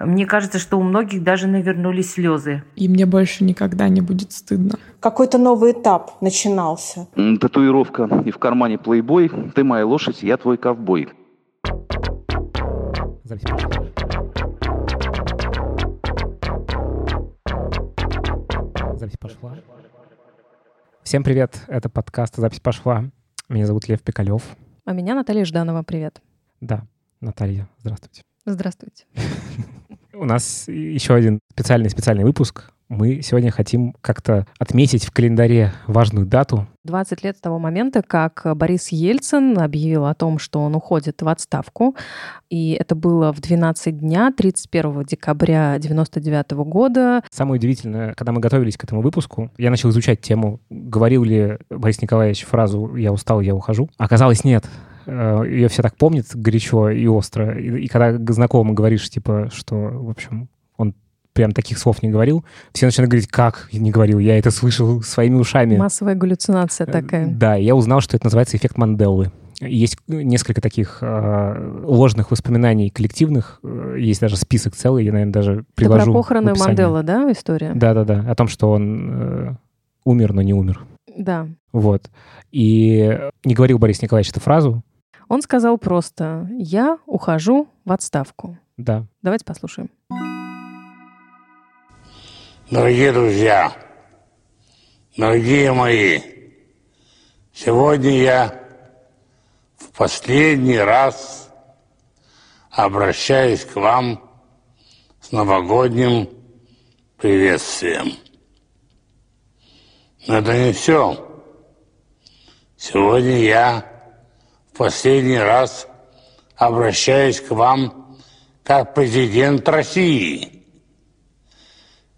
Мне кажется, что у многих даже навернулись слезы. И мне больше никогда не будет стыдно. Какой-то новый этап начинался. Татуировка и в кармане плейбой. Ты моя лошадь, я твой ковбой. Запись пошла. Запись пошла. Всем привет, это подкаст «Запись пошла». Меня зовут Лев Пикалев. А меня Наталья Жданова. Привет. Да, Наталья, здравствуйте. Здравствуйте. У нас еще один специальный-специальный выпуск. Мы сегодня хотим как-то отметить в календаре важную дату. 20 лет с того момента, как Борис Ельцин объявил о том, что он уходит в отставку. И это было в 12 дня, 31 декабря 99 года. Самое удивительное, когда мы готовились к этому выпуску, я начал изучать тему, говорил ли Борис Николаевич фразу «я устал, я ухожу». Оказалось, нет ее все так помнят горячо и остро. И, и когда знакомым говоришь, типа, что, в общем, он прям таких слов не говорил, все начинают говорить, как не говорил, я это слышал своими ушами. Массовая галлюцинация такая. Да, я узнал, что это называется эффект Манделлы. Есть несколько таких э, ложных воспоминаний коллективных. Есть даже список целый, я, наверное, даже приложу. Это про похороны Манделла, да, история? Да-да-да, о том, что он э, умер, но не умер. Да. Вот. И не говорил Борис Николаевич эту фразу. Он сказал просто «Я ухожу в отставку». Да. Давайте послушаем. Дорогие друзья, дорогие мои, сегодня я в последний раз обращаюсь к вам с новогодним приветствием. Но это не все. Сегодня я последний раз обращаюсь к вам как президент России –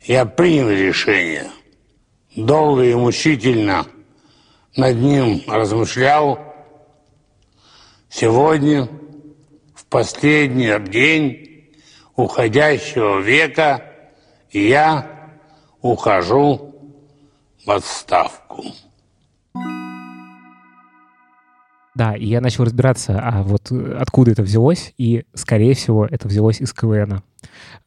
я принял решение. Долго и мучительно над ним размышлял. Сегодня, в последний день уходящего века, я ухожу в отставку. Да, и я начал разбираться, а вот откуда это взялось, и, скорее всего, это взялось из КВН.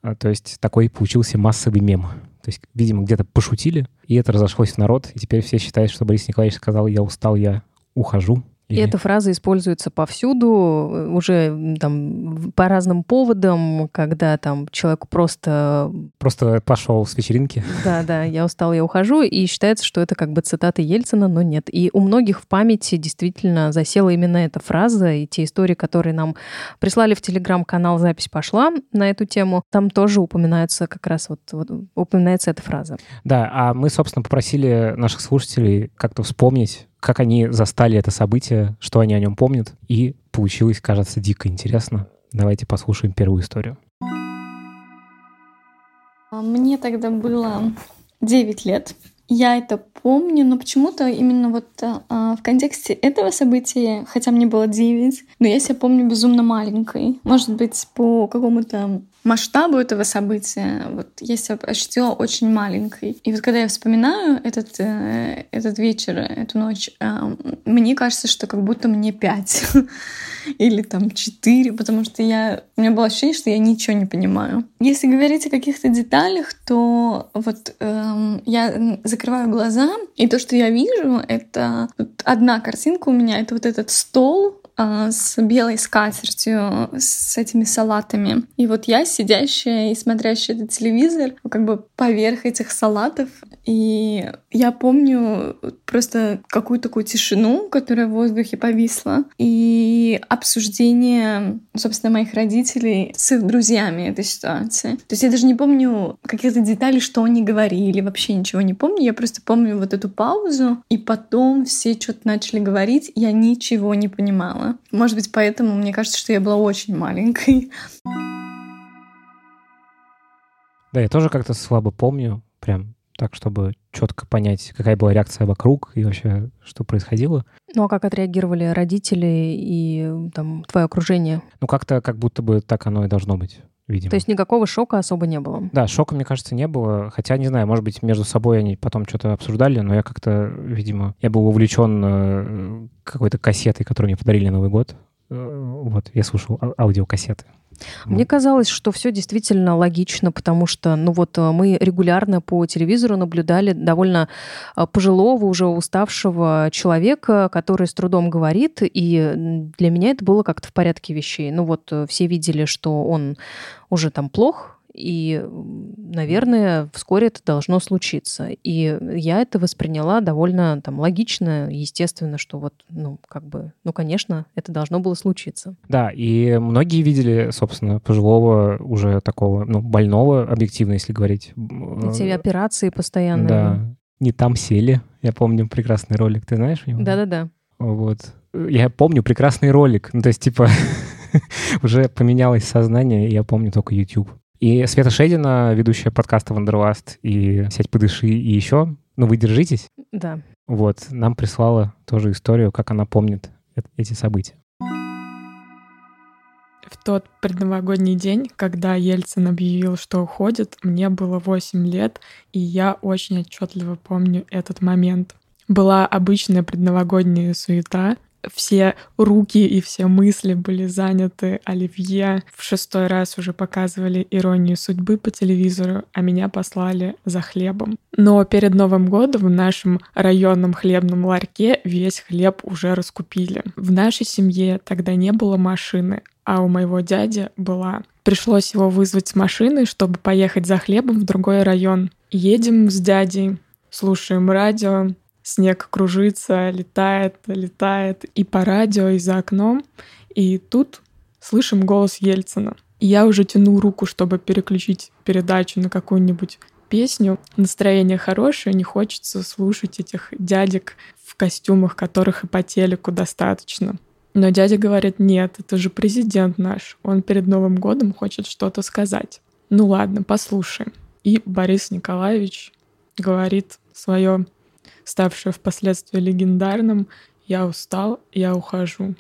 А, то есть такой получился массовый мем. То есть, видимо, где-то пошутили, и это разошлось в народ, и теперь все считают, что Борис Николаевич сказал «я устал, я ухожу». И эта фраза используется повсюду, уже там по разным поводам, когда там человеку просто... Просто пошел с вечеринки. Да, да, я устал, я ухожу, и считается, что это как бы цитата Ельцина, но нет. И у многих в памяти действительно засела именно эта фраза, и те истории, которые нам прислали в телеграм-канал «Запись пошла» на эту тему, там тоже упоминается как раз вот, вот упоминается эта фраза. Да, а мы, собственно, попросили наших слушателей как-то вспомнить как они застали это событие, что они о нем помнят. И получилось, кажется, дико интересно. Давайте послушаем первую историю. А, мне тогда было 9 лет. Я это помню, но почему-то именно вот а, в контексте этого события, хотя мне было 9, но я себя помню безумно маленькой. Может быть, по какому-то масштабу этого события, вот я себя ощутила очень маленькой. И вот когда я вспоминаю этот, э, этот вечер, эту ночь, э, мне кажется, что как будто мне пять или там четыре, потому что я, у меня было ощущение, что я ничего не понимаю. Если говорить о каких-то деталях, то вот э, я закрываю глаза, и то, что я вижу, это вот одна картинка у меня, это вот этот стол, а, с белой скатертью, с этими салатами. И вот я, сидящая и смотрящая этот телевизор, как бы поверх этих салатов. И я помню просто какую-то такую тишину, которая в воздухе повисла, и обсуждение, собственно, моих родителей с их друзьями этой ситуации. То есть я даже не помню каких-то деталей, что они говорили, вообще ничего не помню. Я просто помню вот эту паузу, и потом все что-то начали говорить, я ничего не понимала понимала. Может быть, поэтому мне кажется, что я была очень маленькой. Да, я тоже как-то слабо помню, прям так, чтобы четко понять, какая была реакция вокруг и вообще, что происходило. Ну а как отреагировали родители и там твое окружение? Ну как-то как будто бы так оно и должно быть видимо. То есть никакого шока особо не было? Да, шока, мне кажется, не было. Хотя, не знаю, может быть, между собой они потом что-то обсуждали, но я как-то, видимо, я был увлечен э, какой-то кассетой, которую мне подарили на Новый год. Э, вот, я слушал а- аудиокассеты. Мне казалось, что все действительно логично, потому что, ну вот, э, мы регулярно по телевизору наблюдали довольно э, пожилого, уже уставшего человека, который с трудом говорит, и для меня это было как-то в порядке вещей. Ну вот, э, все видели, что он уже там плох, и, наверное, вскоре это должно случиться. И я это восприняла довольно там логично, естественно, что вот, ну, как бы, ну, конечно, это должно было случиться. Да, и многие видели, собственно, пожилого уже такого, ну, больного, объективно, если говорить. Эти операции постоянные. Да. Не там сели. Я помню прекрасный ролик. Ты знаешь его? Да-да-да. Вот. Я помню прекрасный ролик. Ну, то есть, типа, уже поменялось сознание, и я помню только YouTube. И Света Шедина, ведущая подкаста «Wanderlust» и «Сядь, подыши» и еще, ну, вы держитесь. Да. Вот, нам прислала тоже историю, как она помнит эти события. В тот предновогодний день, когда Ельцин объявил, что уходит, мне было 8 лет, и я очень отчетливо помню этот момент. Была обычная предновогодняя суета, все руки и все мысли были заняты Оливье. В шестой раз уже показывали «Иронию судьбы» по телевизору, а меня послали за хлебом. Но перед Новым годом в нашем районном хлебном ларьке весь хлеб уже раскупили. В нашей семье тогда не было машины, а у моего дяди была. Пришлось его вызвать с машиной, чтобы поехать за хлебом в другой район. Едем с дядей, слушаем радио, снег кружится, летает, летает и по радио, и за окном. И тут слышим голос Ельцина. И я уже тяну руку, чтобы переключить передачу на какую-нибудь песню. Настроение хорошее, не хочется слушать этих дядек в костюмах, которых и по телеку достаточно. Но дядя говорит, нет, это же президент наш, он перед Новым годом хочет что-то сказать. Ну ладно, послушаем. И Борис Николаевич говорит свое ставшее впоследствии легендарным «Я устал, я ухожу».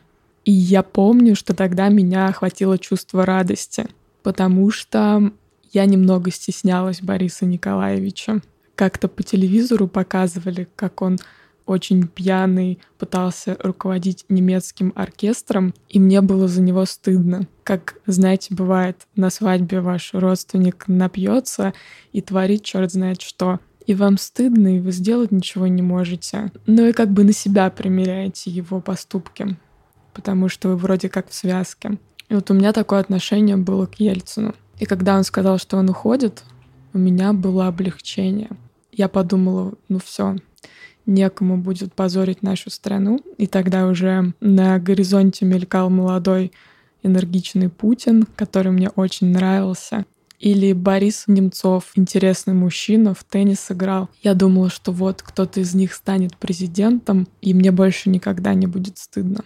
И я помню, что тогда меня охватило чувство радости, потому что я немного стеснялась Бориса Николаевича. Как-то по телевизору показывали, как он очень пьяный пытался руководить немецким оркестром, и мне было за него стыдно. Как, знаете, бывает, на свадьбе ваш родственник напьется и творит черт знает что и вам стыдно, и вы сделать ничего не можете. Но и как бы на себя примеряете его поступки, потому что вы вроде как в связке. И вот у меня такое отношение было к Ельцину. И когда он сказал, что он уходит, у меня было облегчение. Я подумала, ну все, некому будет позорить нашу страну. И тогда уже на горизонте мелькал молодой энергичный Путин, который мне очень нравился. Или Борис Немцов, интересный мужчина, в теннис играл. Я думала, что вот кто-то из них станет президентом, и мне больше никогда не будет стыдно.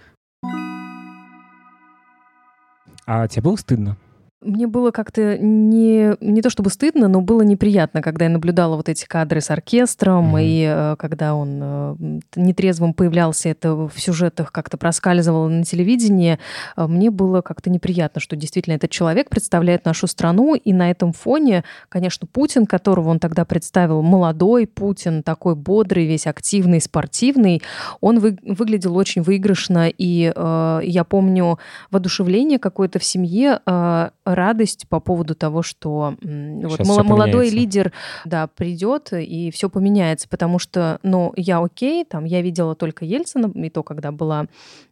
А тебе было стыдно? Мне было как-то не, не то чтобы стыдно, но было неприятно, когда я наблюдала вот эти кадры с оркестром, mm-hmm. и э, когда он э, нетрезвым появлялся, это в сюжетах как-то проскальзывало на телевидении, э, мне было как-то неприятно, что действительно этот человек представляет нашу страну, и на этом фоне, конечно, Путин, которого он тогда представил, молодой Путин, такой бодрый, весь активный, спортивный, он вы, выглядел очень выигрышно, и э, я помню воодушевление какое-то в семье, э, радость по поводу того, что вот молодой лидер, да, придет и все поменяется, потому что, ну, я окей, там, я видела только Ельцина, и то, когда была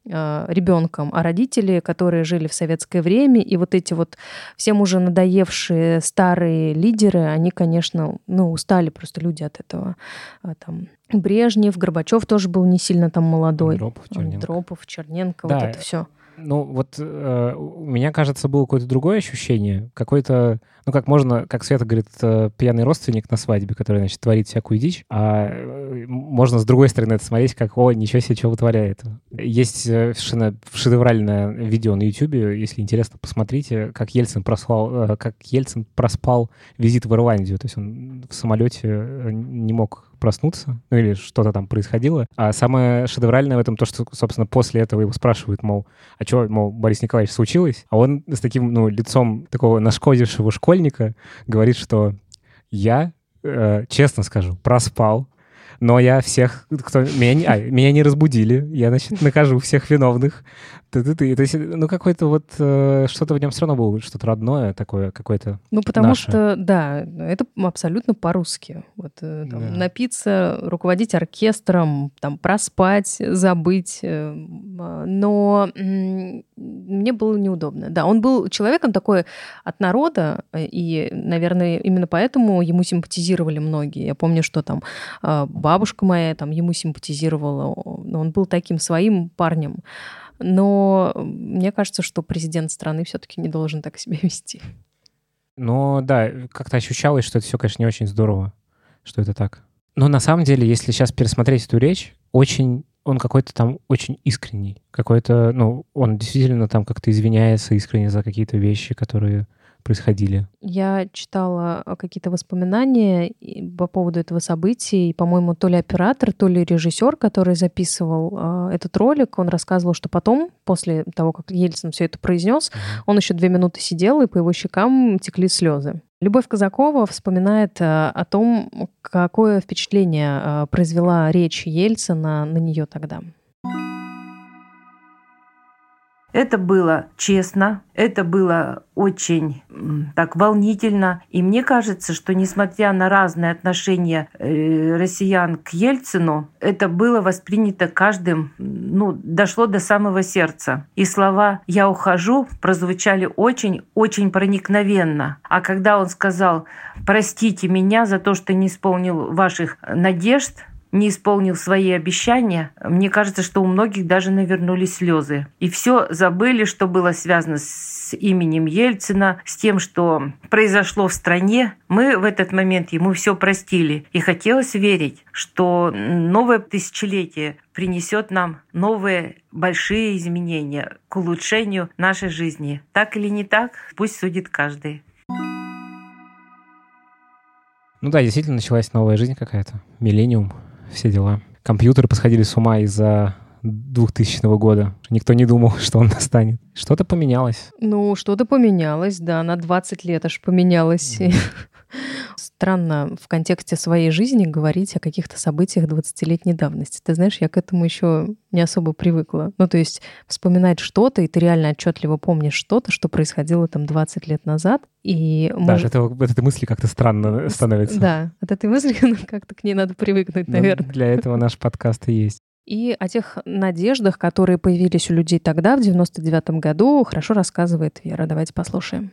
э, ребенком, а родители, которые жили в советское время, и вот эти вот всем уже надоевшие старые лидеры, они, конечно, ну, устали просто люди от этого. А, там, Брежнев, Горбачев тоже был не сильно там молодой. Дропов, Черненко. Дропов, Черненко, да, вот это все. Ну, вот э, у меня, кажется, было какое-то другое ощущение. Какой-то, ну, как можно, как Света говорит, э, пьяный родственник на свадьбе, который, значит, творит всякую дичь. А э, можно с другой стороны это смотреть, как, о, ничего себе, что вытворяет. Есть э, совершенно шедевральное видео на YouTube, если интересно, посмотрите, как Ельцин проспал, э, как Ельцин проспал визит в Ирландию. То есть он в самолете не мог проснуться, ну или что-то там происходило. А самое шедевральное в этом то, что, собственно, после этого его спрашивают, мол, а что, мол, Борис Николаевич, случилось? А он с таким, ну, лицом такого нашкодившего школьника говорит, что я, э, честно скажу, проспал, Но я всех, кто... Меня не, а, меня не разбудили. Я, значит, накажу всех виновных. Ты, ты, ты. То есть, ну, какой-то вот... Э, что-то в нем все равно было, что-то родное такое, какое-то Ну, потому наше. что, да, это абсолютно по-русски. Вот э, там, Да. напиться, руководить оркестром, там, проспать, забыть. э, а, Но мне было неудобно. Да, он был человеком такой от народа, э, и, наверное, именно поэтому ему симпатизировали многие. Я помню, что там а, бабушка моя там ему симпатизировала. Он был таким своим парнем. Но мне кажется, что президент страны все-таки не должен так себя вести. Но да, как-то ощущалось, что это все, конечно, не очень здорово, что это так. Но на самом деле, если сейчас пересмотреть эту речь, очень он какой-то там очень искренний. Какой-то, ну, он действительно там как-то извиняется искренне за какие-то вещи, которые происходили. Я читала а, какие-то воспоминания по поводу этого события, и, по-моему, то ли оператор, то ли режиссер, который записывал а, этот ролик, он рассказывал, что потом, после того, как Ельцин все это произнес, он еще две минуты сидел, и по его щекам текли слезы. Любовь Казакова вспоминает а, о том, какое впечатление произвела речь Ельцина на нее тогда. Это было честно, это было очень так волнительно. И мне кажется, что несмотря на разные отношения э, россиян к Ельцину, это было воспринято каждым, ну, дошло до самого сердца. И слова «я ухожу» прозвучали очень-очень проникновенно. А когда он сказал «простите меня за то, что не исполнил ваших надежд», не исполнил свои обещания, мне кажется, что у многих даже навернулись слезы. И все забыли, что было связано с именем Ельцина, с тем, что произошло в стране. Мы в этот момент ему все простили. И хотелось верить, что новое тысячелетие принесет нам новые большие изменения к улучшению нашей жизни. Так или не так, пусть судит каждый. Ну да, действительно началась новая жизнь какая-то. Миллениум, все дела. Компьютеры посходили с ума из-за 2000 года. Никто не думал, что он настанет. Что-то поменялось. Ну, что-то поменялось, да, на 20 лет аж поменялось. Странно в контексте своей жизни говорить о каких-то событиях 20-летней давности. Ты знаешь, я к этому еще не особо привыкла. Ну, то есть вспоминать что-то, и ты реально отчетливо помнишь что-то, что происходило там 20 лет назад. И Даже это, от этой мысли как-то странно становится. Да, от этой мысли ну, как-то к ней надо привыкнуть, Но наверное. Для этого наш подкаст и есть. И о тех надеждах, которые появились у людей тогда, в 99 году, хорошо рассказывает Вера. Давайте послушаем.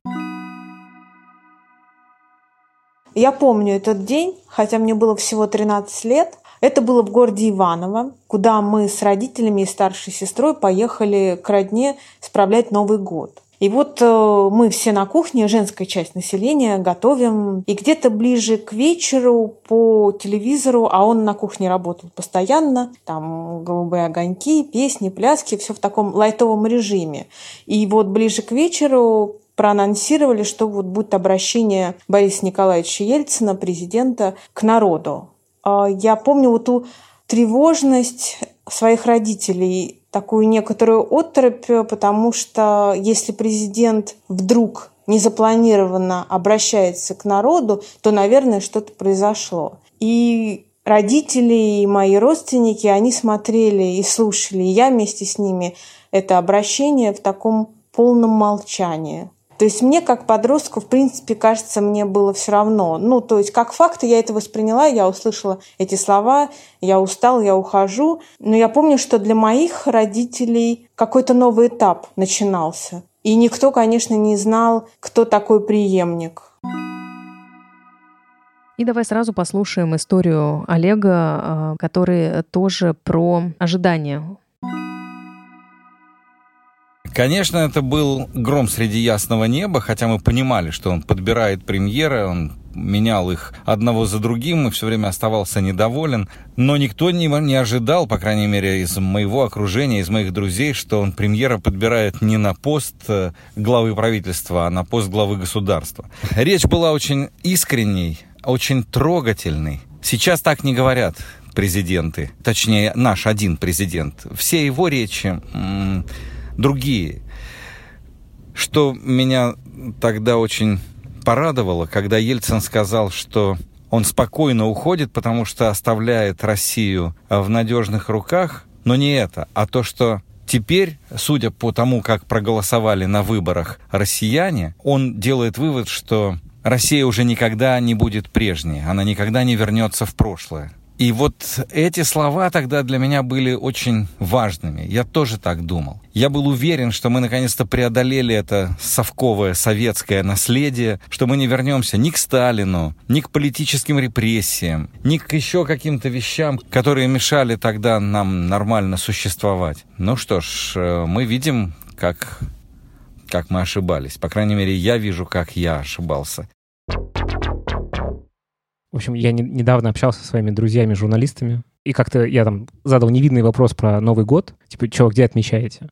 Я помню этот день, хотя мне было всего 13 лет. Это было в городе Иваново, куда мы с родителями и старшей сестрой поехали к родне справлять Новый год. И вот э, мы все на кухне, женская часть населения, готовим. И где-то ближе к вечеру по телевизору, а он на кухне работал постоянно, там голубые огоньки, песни, пляски, все в таком лайтовом режиме. И вот ближе к вечеру проанонсировали, что вот будет обращение Бориса Николаевича Ельцина, президента, к народу. А Я помню вот ту тревожность своих родителей, такую некоторую оттропь, потому что если президент вдруг незапланированно обращается к народу, то, наверное, что-то произошло. И родители и мои родственники, они смотрели и слушали, и я вместе с ними это обращение в таком полном молчании. То есть мне, как подростку, в принципе, кажется, мне было все равно. Ну, то есть как факт я это восприняла, я услышала эти слова, я устал, я ухожу. Но я помню, что для моих родителей какой-то новый этап начинался. И никто, конечно, не знал, кто такой преемник. И давай сразу послушаем историю Олега, а, который тоже про ожидания. Конечно, это был гром среди ясного неба, хотя мы понимали, что он подбирает премьеры, он менял их одного за другим и все время оставался недоволен. Но никто не, не ожидал, по крайней мере, из моего окружения, из моих друзей, что он премьера подбирает не на пост э, главы правительства, а на пост главы государства. Речь была очень искренней, очень трогательной. Сейчас так не говорят президенты, точнее, наш один президент. Все его речи другие. Что меня тогда очень порадовало, когда Ельцин сказал, что Он спокойно уходит, потому что оставляет Россию в надежных руках. Но не это, а то, что Теперь, судя по тому, как проголосовали на выборах россияне, он делает вывод, что Россия уже никогда не будет прежней, она никогда не вернется в прошлое. И вот эти слова тогда для меня были очень важными. Я тоже так думал. Я был уверен, что мы наконец-то преодолели это совковое советское наследие, что мы не вернемся ни к Сталину, ни к политическим репрессиям, ни к еще каким-то вещам, которые мешали тогда нам нормально существовать. Ну что ж, э, мы видим, как, как мы ошибались. По крайней мере, я вижу, как я ошибался. В общем, я не, недавно общался со своими друзьями-журналистами, и как-то я там задал невидный вопрос про Новый год, типа, что, где отмечаете?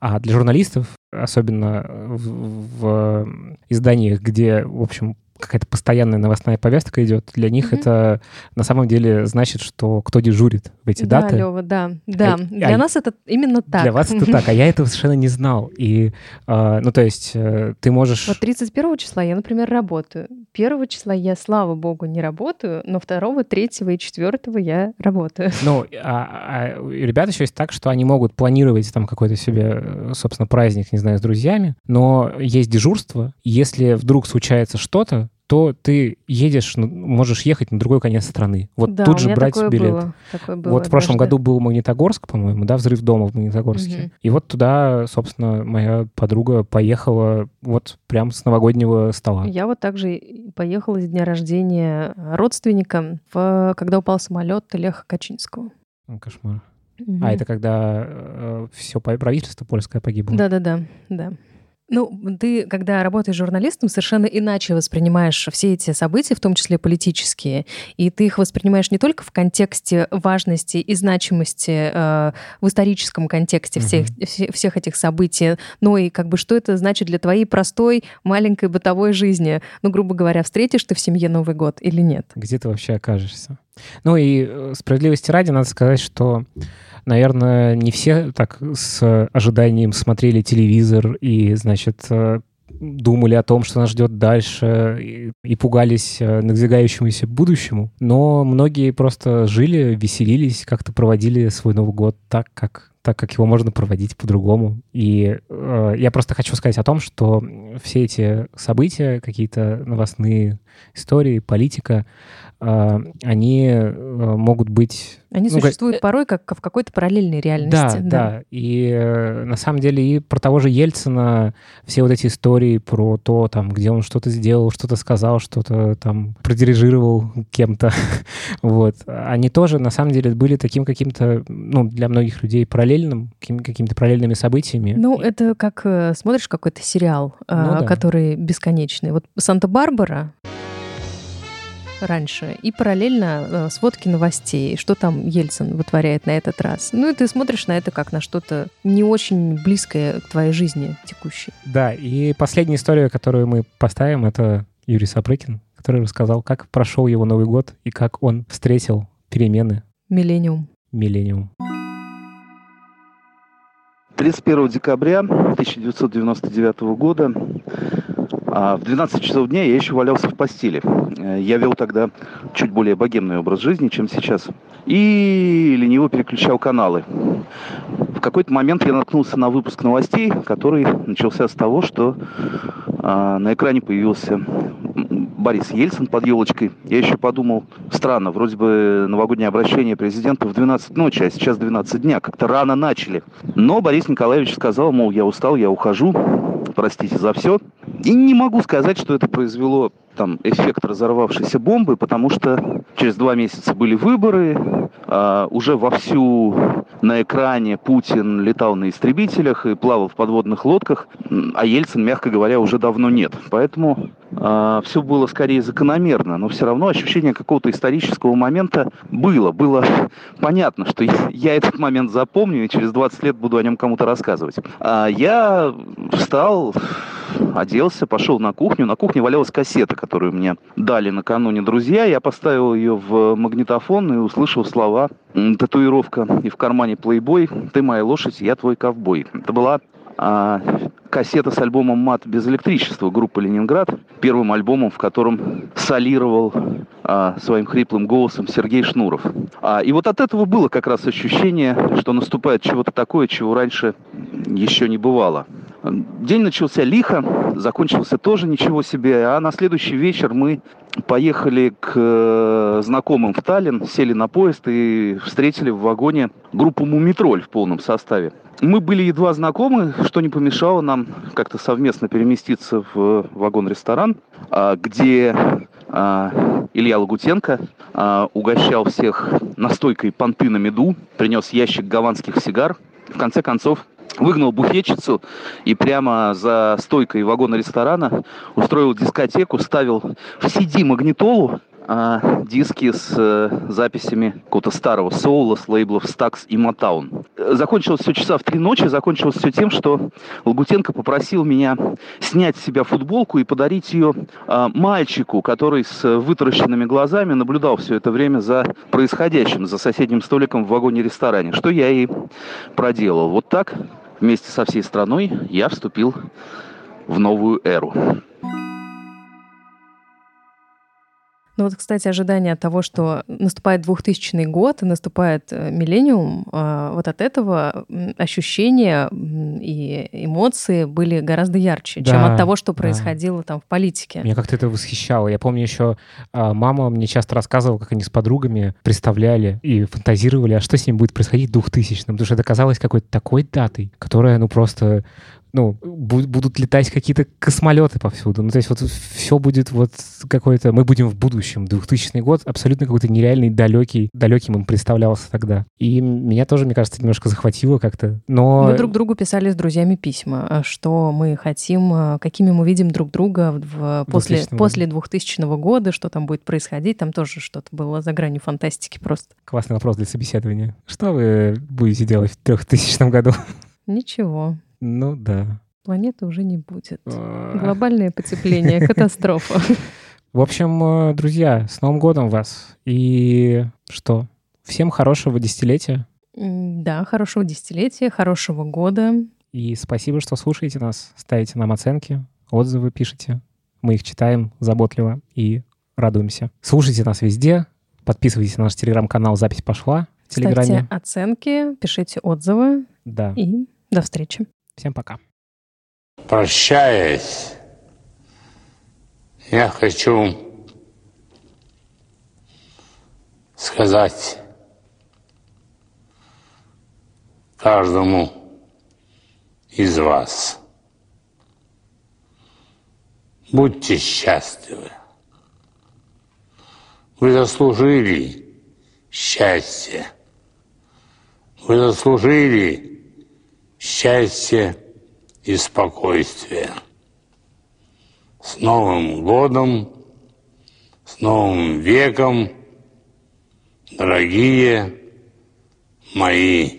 А для журналистов, особенно в, в изданиях, где, в общем, какая-то постоянная новостная повестка идет, для них mm-hmm. это на самом деле значит, что кто дежурит в эти да, даты. Лёва, да, да. А, для а, нас это именно так. Для вас это так, а я этого совершенно не знал. И, э, ну, то есть, э, ты можешь... Вот 31 числа я, например, работаю. 1 числа я, слава богу, не работаю, но 2, 3 и 4 я работаю. Ну, а, а ребята еще есть так, что они могут планировать там какой-то себе, собственно, праздник, не знаю, с друзьями, но есть дежурство. Если вдруг случается что-то, то ты едешь, ну, можешь ехать на другой конец страны. Вот да, тут же брать такое билет. Было, такое было вот в прошлом году был Магнитогорск, по-моему, да, взрыв дома в Магнитогорске. Угу. И вот туда, собственно, моя подруга поехала вот прям с новогоднего стола. Я вот также поехала с дня рождения родственника, в, когда упал самолет Леха Качинского. Кошмар. Угу. А это когда э, все правительство польское погибло? Да-да-да, да. Ну, ты, когда работаешь журналистом, совершенно иначе воспринимаешь все эти события, в том числе политические, и ты их воспринимаешь не только в контексте важности и значимости э, в историческом контексте всех, uh-huh. всех этих событий, но и как бы что это значит для твоей простой маленькой бытовой жизни. Ну, грубо говоря, встретишь ты в семье Новый год или нет? Где ты вообще окажешься? Ну и э, справедливости ради надо сказать, что наверное, не все так с ожиданием смотрели телевизор и, значит, э, думали о том, что нас ждет дальше, и, и пугались э, надвигающемуся будущему. Но многие просто жили, веселились, как-то проводили свой Новый год так, как так как его можно проводить по-другому. И э, я просто хочу сказать о том, что все эти события, какие-то новостные истории, политика, э, они э, могут быть... Они ну, существуют как... порой как в какой-то параллельной реальности. Да, да. да. И э, на самом деле и про того же Ельцина все вот эти истории про то, там, где он что-то сделал, что-то сказал, что-то там продирижировал кем-то, вот, они тоже на самом деле были таким каким-то, ну, для многих людей параллельным, какими-то параллельными событиями. Ну, это как э, смотришь какой-то сериал, ну, э, да. который бесконечный. Вот «Санта-Барбара», раньше, и параллельно э, сводки новостей, что там Ельцин вытворяет на этот раз. Ну и ты смотришь на это как на что-то не очень близкое к твоей жизни текущей. Да, и последняя история, которую мы поставим, это Юрий Сапрыкин, который рассказал, как прошел его Новый год и как он встретил перемены. Миллениум. Миллениум. 31 декабря 1999 года а в 12 часов дня я еще валялся в постели. Э, я вел тогда чуть более богемный образ жизни, чем сейчас. И лениво переключал каналы. В какой-то момент я наткнулся на выпуск новостей, который начался с того, что а, на экране появился Борис Ельцин под елочкой. Я еще подумал, странно, вроде бы новогоднее обращение президента в 12 ночи, а сейчас 12 дня, как-то рано начали. Но Борис Николаевич сказал, мол, я устал, я ухожу, простите за все. И не могу сказать, что это произвело там эффект разорвавшейся бомбы, потому что через два месяца были выборы, а, уже вовсю на экране Путин летал на истребителях и плавал в подводных лодках, а Ельцин, мягко говоря, уже давно нет. Поэтому а, все было скорее закономерно, но все равно ощущение какого-то исторического момента было. Было понятно, что я этот момент запомню и через 20 лет буду о нем кому-то рассказывать. А я встал, оделся, пошел на кухню. На кухне валялась кассета, которую мне дали накануне друзья. Я поставил ее в магнитофон и услышал слова «Татуировка и в кармане плейбой, ты моя лошадь, я твой ковбой». Это была а, кассета с альбомом «Мат без электричества» группы «Ленинград», первым альбомом, в котором солировал а, своим хриплым голосом Сергей Шнуров. А, и вот от этого было как раз ощущение, что наступает чего-то такое, чего раньше еще не бывало. День начался лихо, закончился тоже ничего себе, а на следующий вечер мы поехали к э, знакомым в Таллин, сели на поезд и встретили в вагоне группу «Мумитроль» в полном составе. Мы были едва знакомы, что не помешало нам как-то совместно переместиться в вагон-ресторан, а, где а, Илья Лагутенко а, угощал всех настойкой понты на меду, принес ящик гаванских сигар. В конце концов, выгнал буфетчицу и прямо за стойкой вагона ресторана устроил дискотеку, ставил в CD-магнитолу а, диски с э, записями какого-то старого соула с лейблов Stax и Motown. Закончилось все часа в три ночи, закончилось все тем, что Лагутенко попросил меня снять с себя футболку и подарить ее а, мальчику, который с вытаращенными глазами наблюдал все это время за происходящим, за соседним столиком в вагоне-ресторане, что я и проделал. Вот так вместе со всей страной я вступил в новую эру. Ну вот, кстати, ожидание от того, что наступает 2000 год и наступает э, миллениум, а, вот от этого ощущения и эмоции были гораздо ярче, да, чем от того, что происходило да. там в политике. Меня как-то это восхищало. Я помню еще а, мама мне часто рассказывала, как они с подругами представляли и фантазировали, а что с ним будет происходить в 2000 потому что это казалось какой-то такой датой, которая, ну, просто ну, будут летать какие-то космолеты повсюду. Ну, то есть вот все будет вот какой-то... Мы будем в будущем. 2000 год абсолютно какой-то нереальный, далекий, далеким им представлялся тогда. И меня тоже, мне кажется, немножко захватило как-то. Но... Мы друг другу писали с друзьями письма, а что мы хотим, а, какими мы видим друг друга в, после, после 2000 года, что там будет происходить. Там тоже что-то было за гранью фантастики просто. Классный вопрос для собеседования. Что вы будете делать в 3000 году? Ничего. Ну да. Планеты уже не будет. А. Глобальное потепление, катастрофа. В общем, э, друзья, с Новым годом вас. И что? Всем хорошего десятилетия. Да, хорошего десятилетия, хорошего года. И спасибо, что слушаете нас, ставите нам оценки, отзывы пишите. Мы их читаем заботливо и радуемся. Слушайте нас везде, подписывайтесь на наш телеграм-канал «Запись пошла» в Телеграме. Ставьте оценки, пишите отзывы. Да. И до встречи. Всем пока. Прощаясь, я хочу сказать каждому из вас. Будьте счастливы. Вы заслужили счастье. Вы заслужили счастья и спокойствия. С Новым годом, с Новым веком, дорогие мои